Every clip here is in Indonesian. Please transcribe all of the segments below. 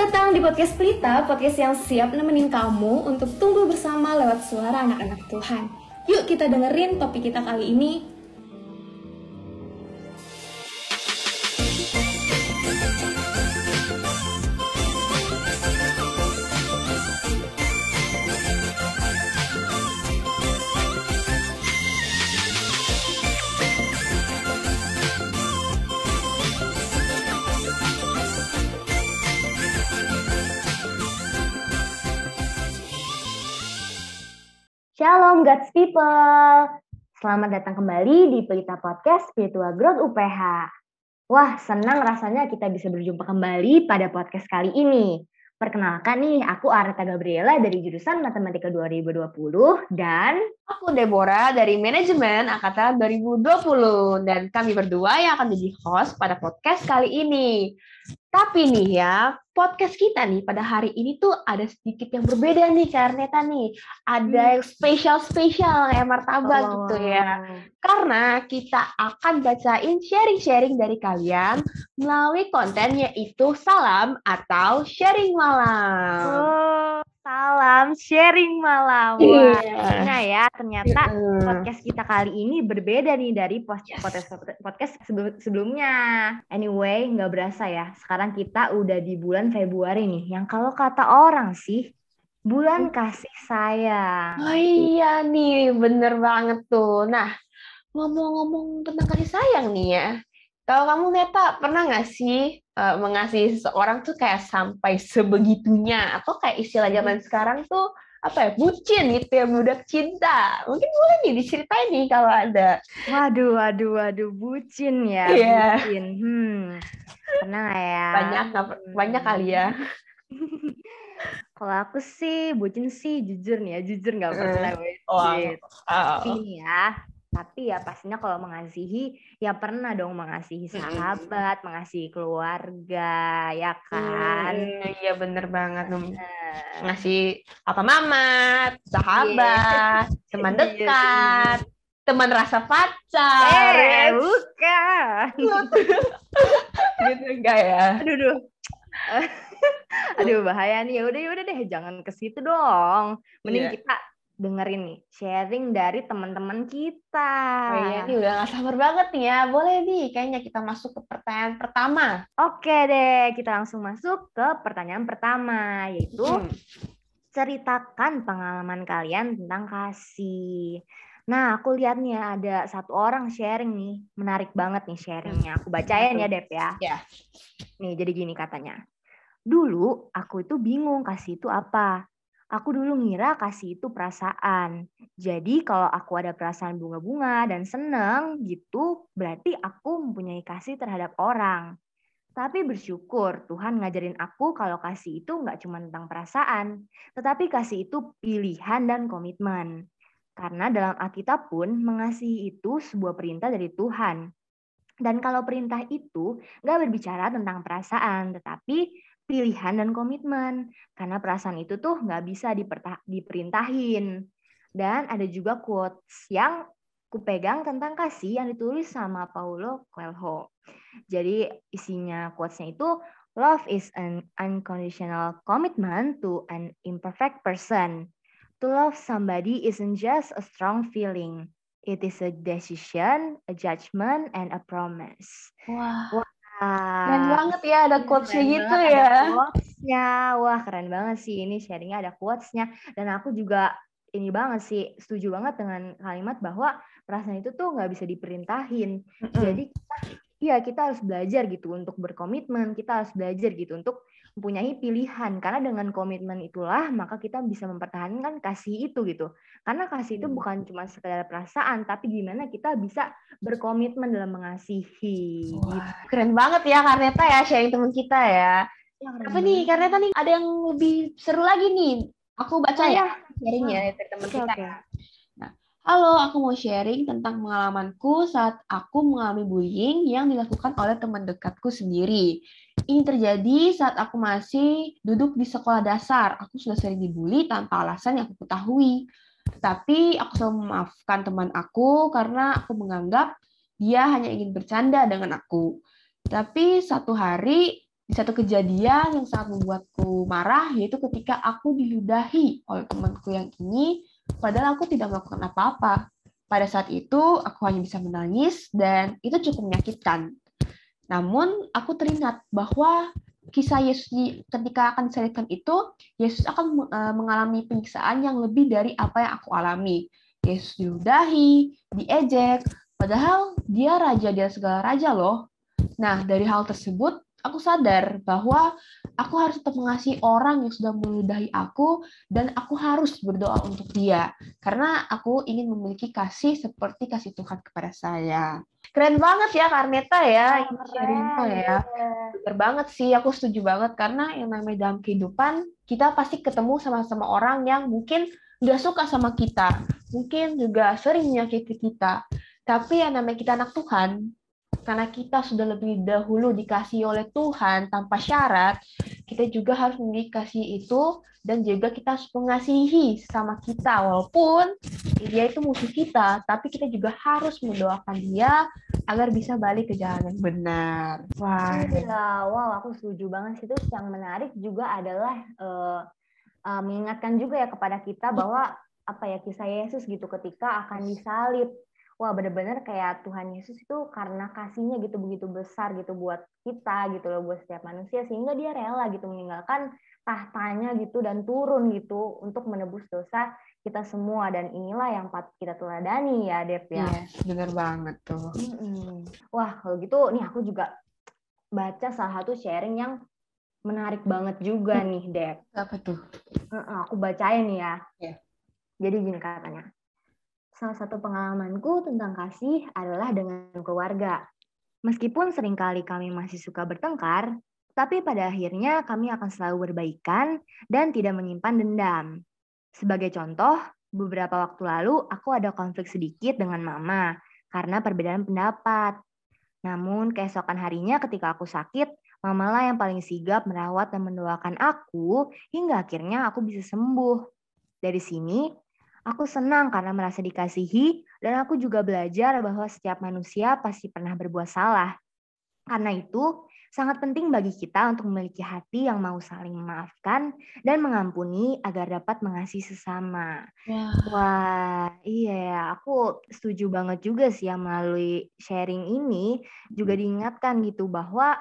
datang di podcast Pelita, podcast yang siap nemenin kamu untuk tumbuh bersama lewat suara anak-anak Tuhan. Yuk kita dengerin topik kita kali ini, Shalom God's People. Selamat datang kembali di Pelita Podcast Spiritual Growth UPH. Wah, senang rasanya kita bisa berjumpa kembali pada podcast kali ini. Perkenalkan nih, aku Areta Gabriela dari jurusan Matematika 2020 dan aku Deborah dari Manajemen Angkatan 2020 dan kami berdua yang akan menjadi host pada podcast kali ini. Tapi nih ya, podcast kita nih pada hari ini tuh ada sedikit yang berbeda nih karena nih. Ada yang spesial-spesial kayak martabak oh. gitu ya. Karena kita akan bacain sharing-sharing dari kalian melalui konten yaitu salam atau sharing malam. Oh. Salam sharing malam. Yeah. nah ya ternyata yeah. podcast kita kali ini berbeda nih dari podcast podcast sebelumnya. Anyway, nggak berasa ya. Sekarang kita udah di bulan Februari nih. Yang kalau kata orang sih bulan kasih sayang. Oh iya nih, bener banget tuh. Nah, ngomong-ngomong tentang kasih sayang nih ya. Kalau kamu Neta pernah nggak sih uh, mengasihi seseorang tuh kayak sampai sebegitunya? Atau kayak istilah zaman sekarang tuh apa ya bucin gitu ya budak cinta. Mungkin boleh nih diceritain nih kalau ada. Waduh waduh waduh bucin ya yeah. bucin. Hmm pernah ya? Banyak banyak kali ya. Kalau aku sih bucin sih jujur nih ya jujur nggak pernah bucin. oh, oh. tapi ya tapi ya pastinya kalau mengasihi ya pernah dong mengasihi sahabat, hmm. mengasihi keluarga, ya kan? Iya hmm, bener banget. Nah. Ngasih apa mama, sahabat, yeah. teman iya dekat, teman rasa pacar. Eh, bukan. gitu enggak ya? Aduh, aduh. aduh bahaya nih ya udah ya udah deh jangan ke situ dong mending yeah. kita dengerin nih sharing dari teman-teman kita. Oh iya, ini udah gak sabar banget nih ya. Boleh nih, kayaknya kita masuk ke pertanyaan pertama. Oke deh, kita langsung masuk ke pertanyaan pertama, yaitu hmm. ceritakan pengalaman kalian tentang kasih. Nah, aku lihat nih ada satu orang sharing nih, menarik banget nih sharingnya. Aku bacain ya, Dep ya. Ya. Nih, jadi gini katanya. Dulu aku itu bingung kasih itu apa Aku dulu ngira kasih itu perasaan. Jadi kalau aku ada perasaan bunga-bunga dan seneng gitu, berarti aku mempunyai kasih terhadap orang. Tapi bersyukur Tuhan ngajarin aku kalau kasih itu nggak cuma tentang perasaan, tetapi kasih itu pilihan dan komitmen. Karena dalam Alkitab pun mengasihi itu sebuah perintah dari Tuhan. Dan kalau perintah itu nggak berbicara tentang perasaan, tetapi pilihan dan komitmen. Karena perasaan itu tuh nggak bisa diperintahin. Dan ada juga quotes yang kupegang tentang kasih yang ditulis sama Paulo Coelho. Jadi isinya quotesnya itu Love is an unconditional commitment to an imperfect person. To love somebody isn't just a strong feeling. It is a decision, a judgment, and a promise. Wah Keren banget ya ada quotes-nya gitu ya. Quotes-nya. Wah, keren banget sih ini sharingnya ada quotes-nya dan aku juga ini banget sih setuju banget dengan kalimat bahwa perasaan itu tuh nggak bisa diperintahin. Mm -hmm. Jadi kita Iya, kita harus belajar gitu untuk berkomitmen, kita harus belajar gitu untuk mempunyai pilihan karena dengan komitmen itulah maka kita bisa mempertahankan kasih itu gitu. Karena kasih itu hmm. bukan cuma sekedar perasaan, tapi gimana kita bisa berkomitmen dalam mengasihi. Wah, gitu. Keren banget ya Karneta ya sharing teman kita ya. ya Apa nih Karneta nih ada yang lebih seru lagi nih. Aku baca oh, ya sharingnya dari teman okay, kita. Okay. Halo, aku mau sharing tentang pengalamanku saat aku mengalami bullying yang dilakukan oleh teman dekatku sendiri. Ini terjadi saat aku masih duduk di sekolah dasar. Aku sudah sering dibully tanpa alasan yang aku ketahui. Tapi aku selalu memaafkan teman aku karena aku menganggap dia hanya ingin bercanda dengan aku. Tapi satu hari di satu kejadian yang sangat membuatku marah, yaitu ketika aku diludahi oleh temanku yang ini, padahal aku tidak melakukan apa-apa. Pada saat itu, aku hanya bisa menangis, dan itu cukup menyakitkan. Namun, aku teringat bahwa kisah Yesus ketika akan disalibkan itu, Yesus akan eh, mengalami penyiksaan yang lebih dari apa yang aku alami. Yesus diludahi, diejek, padahal dia raja dia segala raja loh. Nah, dari hal tersebut, aku sadar bahwa aku harus tetap mengasihi orang yang sudah meludahi aku dan aku harus berdoa untuk dia karena aku ingin memiliki kasih seperti kasih Tuhan kepada saya. Keren banget ya Karneta ya, ini sharingnya ya. Bener banget sih, aku setuju banget karena yang namanya dalam kehidupan kita pasti ketemu sama-sama orang yang mungkin udah suka sama kita, mungkin juga sering menyakiti kita. Tapi yang namanya kita anak Tuhan, karena kita sudah lebih dahulu dikasih oleh Tuhan tanpa syarat, kita juga harus memiliki kasih itu dan juga kita harus mengasihi sama kita walaupun dia itu musuh kita, tapi kita juga harus mendoakan dia agar bisa balik ke jalan yang benar. Wah, ya, wow, aku setuju banget sih. Terus yang menarik juga adalah uh, uh, mengingatkan juga ya kepada kita bahwa apa ya kisah Yesus gitu ketika akan disalib wah bener-bener kayak Tuhan Yesus itu karena kasihnya gitu begitu besar gitu buat kita gitu loh buat setiap manusia sehingga dia rela gitu meninggalkan tahtanya gitu dan turun gitu untuk menebus dosa kita semua dan inilah yang patut kita teladani ya Dep ya. Yes, bener banget tuh. Mm-mm. Wah kalau gitu nih aku juga baca salah satu sharing yang menarik banget juga nih Dep. Apa tuh? Aku bacain ya. Yeah. Jadi gini katanya. Salah satu pengalamanku tentang kasih adalah dengan keluarga. Meskipun sering kali kami masih suka bertengkar, tapi pada akhirnya kami akan selalu berbaikan dan tidak menyimpan dendam. Sebagai contoh, beberapa waktu lalu aku ada konflik sedikit dengan mama karena perbedaan pendapat. Namun keesokan harinya ketika aku sakit, mamalah yang paling sigap merawat dan mendoakan aku hingga akhirnya aku bisa sembuh. Dari sini, Aku senang karena merasa dikasihi, dan aku juga belajar bahwa setiap manusia pasti pernah berbuat salah. Karena itu, sangat penting bagi kita untuk memiliki hati yang mau saling memaafkan dan mengampuni agar dapat mengasihi sesama. Wah, Wah iya ya, aku setuju banget juga sih ya melalui sharing ini juga diingatkan gitu bahwa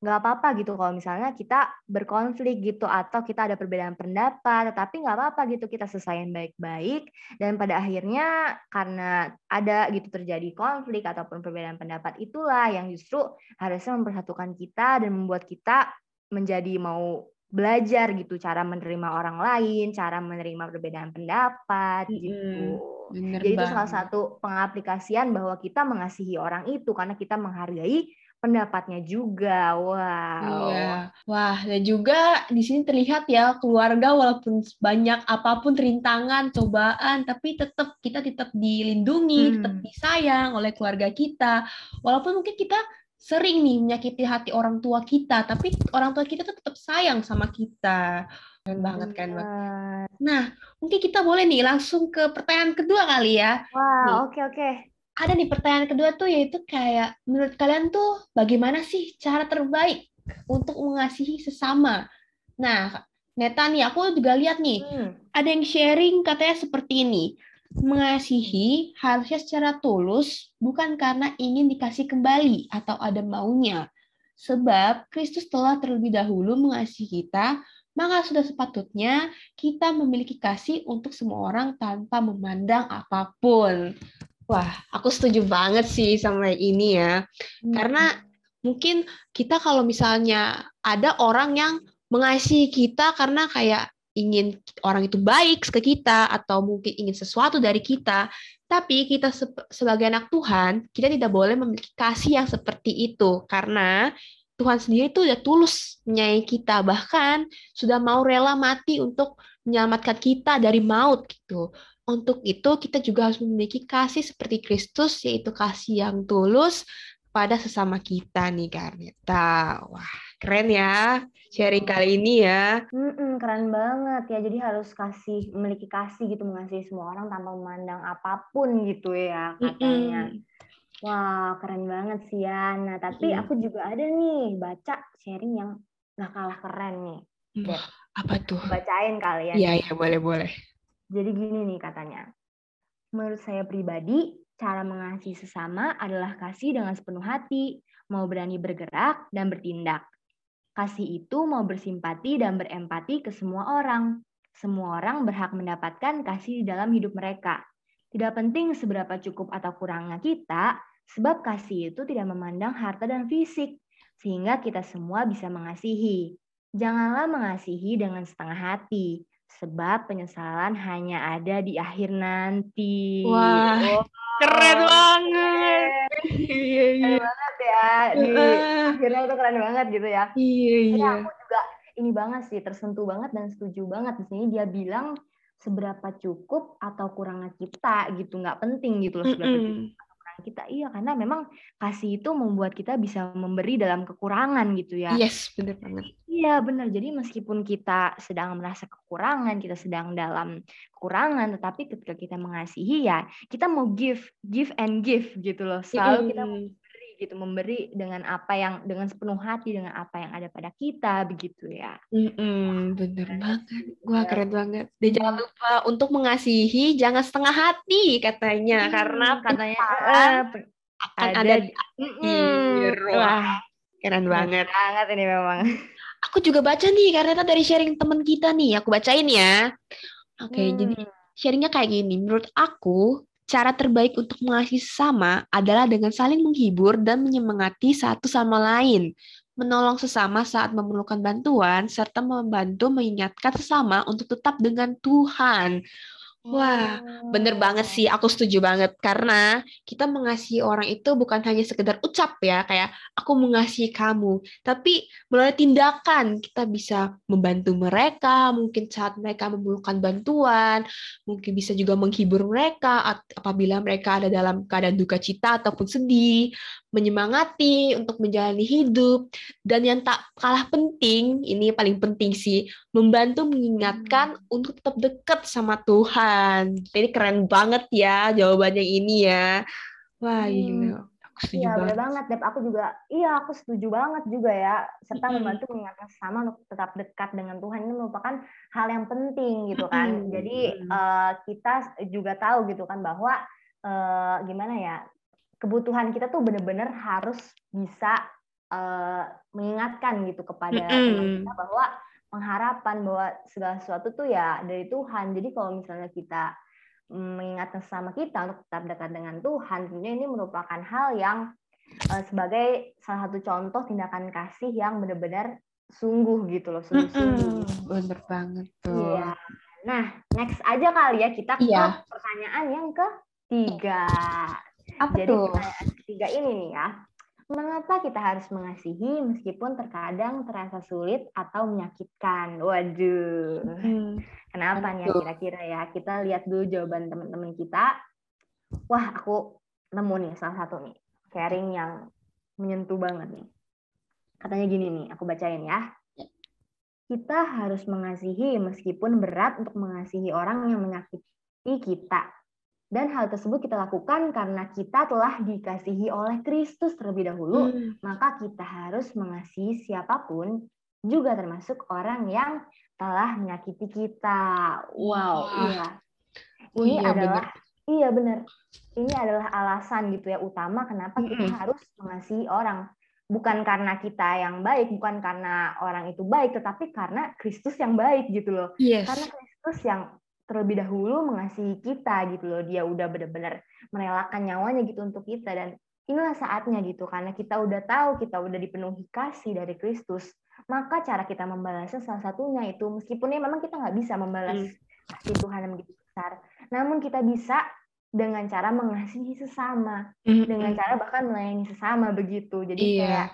nggak apa-apa gitu kalau misalnya kita berkonflik gitu atau kita ada perbedaan pendapat tetapi nggak apa-apa gitu kita selesaikan baik-baik dan pada akhirnya karena ada gitu terjadi konflik ataupun perbedaan pendapat itulah yang justru harusnya mempersatukan kita dan membuat kita menjadi mau belajar gitu cara menerima orang lain, cara menerima perbedaan pendapat gitu. Jadi banget. itu salah satu pengaplikasian bahwa kita mengasihi orang itu karena kita menghargai pendapatnya juga. Wow. Iya. Wah, dan juga di sini terlihat ya keluarga walaupun banyak apa pun rintangan, cobaan, tapi tetap kita tetap dilindungi, Hmm. tetap disayang oleh keluarga kita. Walaupun mungkin kita sering nih menyakiti hati orang tua kita, tapi orang tua kita tuh tetap sayang sama kita. Keren banget, banget. Bener. Nah, mungkin kita boleh nih langsung ke pertanyaan kedua kali ya. Wah, oke oke. Ada nih pertanyaan kedua tuh yaitu kayak menurut kalian tuh bagaimana sih cara terbaik untuk mengasihi sesama? Nah, Neta nih aku juga lihat nih Hmm. ada yang sharing katanya seperti ini. Mengasihi harusnya secara tulus bukan karena ingin dikasih kembali atau ada maunya. Sebab Kristus telah terlebih dahulu mengasihi kita, maka sudah sepatutnya kita memiliki kasih untuk semua orang tanpa memandang apa pun. Wah, aku setuju banget sih sama ini ya. Karena mungkin kita kalau misalnya ada orang yang mengasihi kita karena kayak ingin orang itu baik ke kita atau mungkin ingin sesuatu dari kita, tapi kita sebagai anak Tuhan, kita tidak boleh memiliki kasih yang seperti itu karena Tuhan sendiri itu udah tulus menyayangi kita, bahkan sudah mau rela mati untuk menyelamatkan kita dari maut gitu. Untuk itu kita juga harus memiliki kasih seperti Kristus, yaitu kasih yang tulus pada sesama kita nih Karneta. Wah, keren ya sharing kali ini ya. Mm-mm, keren banget ya. Jadi harus kasih memiliki kasih gitu mengasihi semua orang tanpa memandang apa pun gitu ya katanya. Mm-mm. Wah, keren banget sih ya. Nah, tapi Mm. aku juga ada nih baca sharing yang nggak kalah keren nih. Wah, apa tuh? Bacain kalian. Iya, iya, boleh, boleh. Jadi gini nih katanya. Menurut saya pribadi, cara mengasihi sesama adalah kasih dengan sepenuh hati, mau berani bergerak dan bertindak. Kasih itu mau bersimpati dan berempati ke semua orang. Semua orang berhak mendapatkan kasih di dalam hidup mereka. Tidak penting seberapa cukup atau kurangnya kita, sebab kasih itu tidak memandang harta dan fisik, sehingga kita semua bisa mengasihi. Janganlah mengasihi dengan setengah hati, sebab penyesalan hanya ada di akhir nanti. Wah, oh, keren banget. Iya, iya. Keren banget ya. Di akhirnya itu keren banget gitu ya. Iya, iya. aku juga ini banget sih, tersentuh banget dan setuju banget. Di sini dia bilang seberapa cukup atau kurangnya kita gitu, nggak penting gitu loh seberapa mm -mm. cukup kita. Iya karena memang kasih itu membuat kita bisa memberi dalam kekurangan gitu ya. Yes benar banget. Iya benar jadi meskipun kita sedang merasa kekurangan kita sedang dalam kekurangan tetapi ketika kita mengasihi ya kita mau give give and give gitu loh. Selalu kita gitu memberi dengan apa yang dengan sepenuh hati dengan apa yang ada pada kita begitu ya. Mm bener banget. wah keren banget. Dan jangan lupa untuk mengasihi jangan setengah hati katanya. Hmm, karena katanya uh, akan ada, ada wah keren banget. banget ini memang. Aku juga baca nih karena dari sharing teman kita nih. Aku bacain ya. Oke okay, hmm. jadi sharingnya kayak gini. Menurut aku Cara terbaik untuk mengasihi sesama adalah dengan saling menghibur dan menyemangati satu sama lain, menolong sesama saat memerlukan bantuan, serta membantu mengingatkan sesama untuk tetap dengan Tuhan. Wah, bener banget sih. Aku setuju banget. Karena kita mengasihi orang itu bukan hanya sekedar ucap ya, kayak aku mengasihi kamu, tapi melalui tindakan kita bisa membantu mereka, mungkin saat mereka memerlukan bantuan, mungkin bisa juga menghibur mereka apabila mereka ada dalam keadaan duka cita ataupun sedih, menyemangati untuk menjalani hidup, dan yang tak kalah penting, ini paling penting sih, membantu mengingatkan hmm. untuk tetap dekat sama Tuhan. Jadi keren banget ya jawabannya ini ya. Wah, iya hmm. iya aku setuju iya, banget. banget, Dep. Aku juga, iya aku setuju banget juga ya. Serta hmm. membantu mengingatkan sama untuk tetap dekat dengan Tuhan ini merupakan hal yang penting gitu kan. Hmm. Jadi uh, kita juga tahu gitu kan bahwa uh, gimana ya kebutuhan kita tuh bener-bener harus bisa uh, mengingatkan gitu kepada mm -hmm. teman kita bahwa pengharapan bahwa segala sesuatu tuh ya dari Tuhan. Jadi kalau misalnya kita mengingatkan sama kita untuk tetap dekat dengan Tuhan, tentunya ini merupakan hal yang uh, sebagai salah satu contoh tindakan kasih yang benar-benar sungguh gitu loh, sungguh-sungguh. Mm -hmm. Bener banget tuh. Iya. Nah, next aja kali ya kita ke iya. pertanyaan yang ketiga. Apa Jadi tuh? pertanyaan ketiga ini nih ya. Mengapa kita harus mengasihi meskipun terkadang terasa sulit atau menyakitkan? Waduh. Hmm. Kenapa nih ya kira-kira ya? Kita lihat dulu jawaban teman-teman kita. Wah, aku nemu nih salah satu nih. Sharing yang menyentuh banget nih. Katanya gini nih, aku bacain ya. ya. Kita harus mengasihi meskipun berat untuk mengasihi orang yang menyakiti kita dan hal tersebut kita lakukan karena kita telah dikasihi oleh Kristus terlebih dahulu, hmm. maka kita harus mengasihi siapa pun, juga termasuk orang yang telah menyakiti kita. Wow, iya. Oh Ini iya, adalah bener. iya benar. Ini adalah alasan gitu ya utama kenapa kita hmm. harus mengasihi orang. Bukan karena kita yang baik, bukan karena orang itu baik, tetapi karena Kristus yang baik gitu loh. Yes. Karena Kristus yang terlebih dahulu mengasihi kita gitu loh dia udah benar-benar merelakan nyawanya gitu untuk kita dan inilah saatnya gitu karena kita udah tahu kita udah dipenuhi kasih dari Kristus maka cara kita membalasnya salah satunya itu meskipun ya memang kita nggak bisa membalas hmm. kasih Tuhan yang begitu besar namun kita bisa dengan cara mengasihi sesama hmm. dengan cara bahkan melayani sesama begitu jadi iya. kayak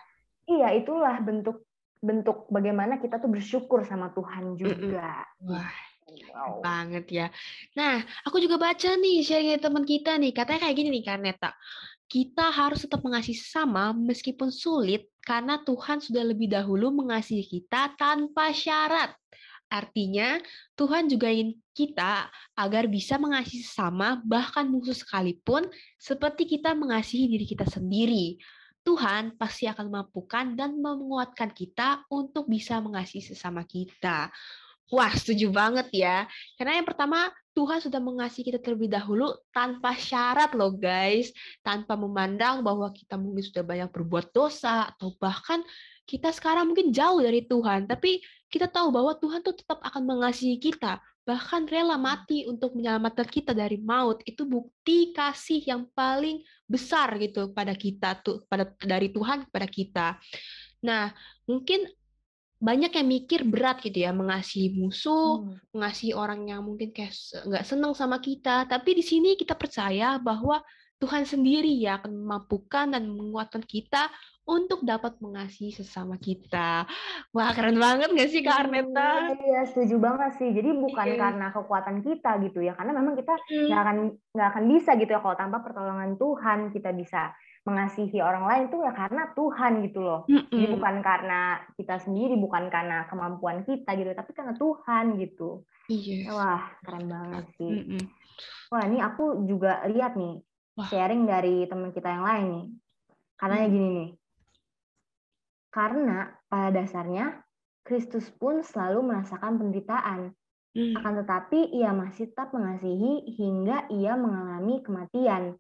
iya itulah bentuk bentuk bagaimana kita tuh bersyukur sama Tuhan juga. Wah, Wow. banget ya. Nah, aku juga baca nih sharing teman kita nih, katanya kayak gini nih Karneta. Kita harus tetap mengasihi sesama meskipun sulit karena Tuhan sudah lebih dahulu mengasihi kita tanpa syarat. Artinya, Tuhan juga ingin kita agar bisa mengasihi sesama bahkan musuh sekalipun seperti kita mengasihi diri kita sendiri. Tuhan pasti akan memampukan dan menguatkan kita untuk bisa mengasihi sesama kita. Wah, setuju banget ya. Karena yang pertama, Tuhan sudah mengasihi kita terlebih dahulu tanpa syarat loh guys. Tanpa memandang bahwa kita mungkin sudah banyak berbuat dosa atau bahkan kita sekarang mungkin jauh dari Tuhan. Tapi kita tahu bahwa Tuhan tuh tetap akan mengasihi kita. Bahkan rela mati untuk menyelamatkan kita dari maut. Itu bukti kasih yang paling besar gitu pada kita tuh pada dari Tuhan kepada kita. Nah, mungkin banyak yang mikir berat gitu ya mengasihi musuh, hmm. mengasihi orang yang mungkin kayak nggak senang sama kita. Tapi di sini kita percaya bahwa Tuhan sendiri ya akan memampukan dan menguatkan kita untuk dapat mengasihi sesama kita. Wah keren banget nggak sih Kak Arneta? Iya setuju banget sih. Jadi bukan iya. karena kekuatan kita gitu ya, karena memang kita nggak akan nggak akan bisa gitu ya kalau tanpa pertolongan Tuhan kita bisa mengasihi orang lain itu ya karena Tuhan gitu loh. Mm-mm. Jadi bukan karena kita sendiri, bukan karena kemampuan kita gitu, tapi karena Tuhan gitu. Yes. Wah, keren banget sih. Mm-mm. Wah, ini aku juga lihat nih Wah. sharing dari teman kita yang lain nih. Karena mm. gini nih. Karena pada dasarnya Kristus pun selalu merasakan penderitaan. Mm. Akan tetapi ia masih tetap mengasihi hingga ia mengalami kematian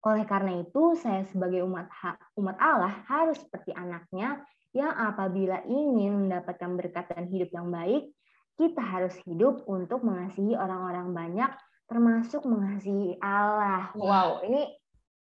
oleh karena itu, saya sebagai umat umat Allah harus seperti anaknya yang apabila ingin mendapatkan berkat dan hidup yang baik, kita harus hidup untuk mengasihi orang-orang banyak, termasuk mengasihi Allah. Wow, ini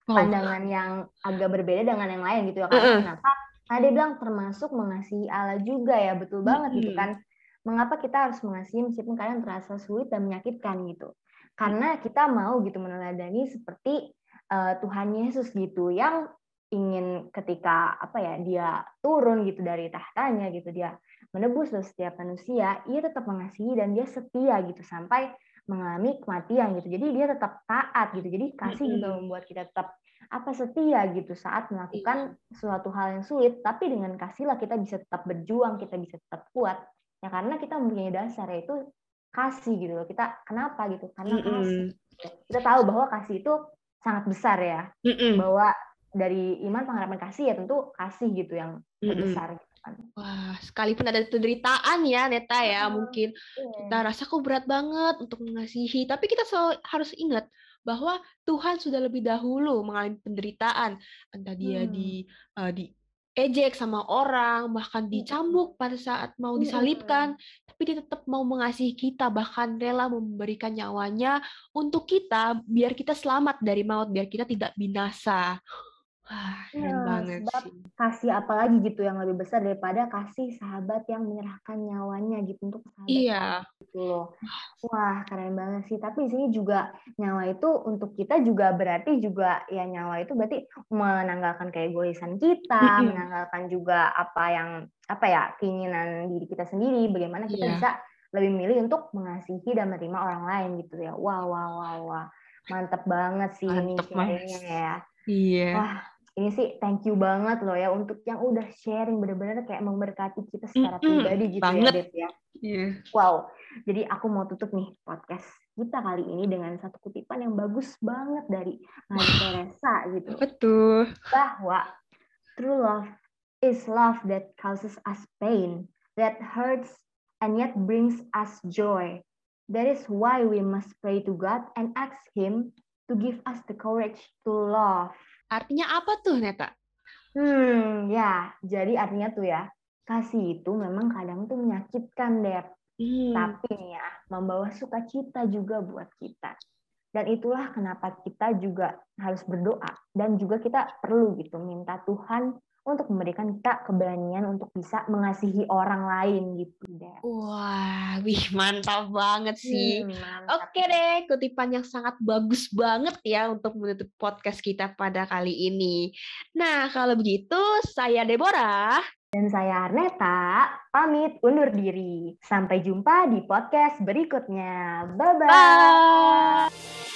pandangan yang agak berbeda dengan yang lain gitu ya. Karena kenapa? Nah, dia bilang termasuk mengasihi Allah juga ya, betul banget gitu kan. Mengapa kita harus mengasihi meskipun kalian terasa sulit dan menyakitkan gitu? Karena kita mau gitu meneladani seperti uh, Tuhan Yesus gitu yang ingin ketika apa ya dia turun gitu dari tahtanya gitu dia menebus setiap manusia ia tetap mengasihi dan dia setia gitu sampai mengalami kematian gitu. Jadi dia tetap taat gitu. Jadi kasih juga membuat kita tetap apa setia gitu saat melakukan iya. suatu hal yang sulit. Tapi dengan kasihlah kita bisa tetap berjuang kita bisa tetap kuat. Ya karena kita mempunyai dasar yaitu kasih gitu loh. Kita kenapa gitu? Karena kasih. Kita tahu bahwa kasih itu sangat besar ya mm -mm. bahwa dari iman pengharapan kasih ya tentu kasih gitu yang terbesar gitu kan. Wah, sekalipun ada penderitaan ya Neta ya, oh, mungkin yeah. kita rasa kok berat banget untuk mengasihi, tapi kita selalu harus ingat bahwa Tuhan sudah lebih dahulu mengalami penderitaan, entah dia hmm. di uh, di ejek sama orang, bahkan dicambuk pada saat mau disalibkan, tapi dia tetap mau mengasihi kita, bahkan rela memberikan nyawanya untuk kita, biar kita selamat dari maut, biar kita tidak binasa. Wah, keren ya, banget sih. Kasih apa lagi gitu yang lebih besar daripada kasih sahabat yang menyerahkan nyawanya gitu untuk sahabat. Iya. Gitu loh. Wah, keren banget sih. Tapi di sini juga nyawa itu untuk kita juga berarti juga ya nyawa itu berarti menanggalkan keegoisan kita, menanggalkan juga apa yang apa ya keinginan diri kita sendiri, bagaimana kita yeah. bisa lebih milih untuk mengasihi dan menerima orang lain gitu ya. Wah, wah, wah, wah. Mantap banget sih Mantep, ini ya. Iya. Wah, ini sih thank you banget loh ya untuk yang udah sharing bener-bener kayak memberkati kita secara mm -hmm, pribadi gitu ya, banget. ya Dep ya. Yeah. Wow. Jadi aku mau tutup nih podcast kita kali ini dengan satu kutipan yang bagus banget dari Maria Teresa gitu. Betul. Bahwa true love is love that causes us pain, that hurts and yet brings us joy. That is why we must pray to God and ask Him to give us the courage to love. Artinya apa tuh, Neta? Hmm, ya. Jadi artinya tuh ya, kasih itu memang kadang tuh menyakitkan, Dep. Hmm. Tapi nih ya, membawa sukacita juga buat kita. Dan itulah kenapa kita juga harus berdoa. Dan juga kita perlu gitu, minta Tuhan untuk memberikan kita keberanian untuk bisa mengasihi orang lain gitu deh. Wah, wih mantap banget sih. Hmm, mantap. Oke deh, kutipan yang sangat bagus banget ya untuk menutup podcast kita pada kali ini. Nah, kalau begitu saya Deborah dan saya Arneta pamit undur diri. Sampai jumpa di podcast berikutnya. Bye-bye. bye bye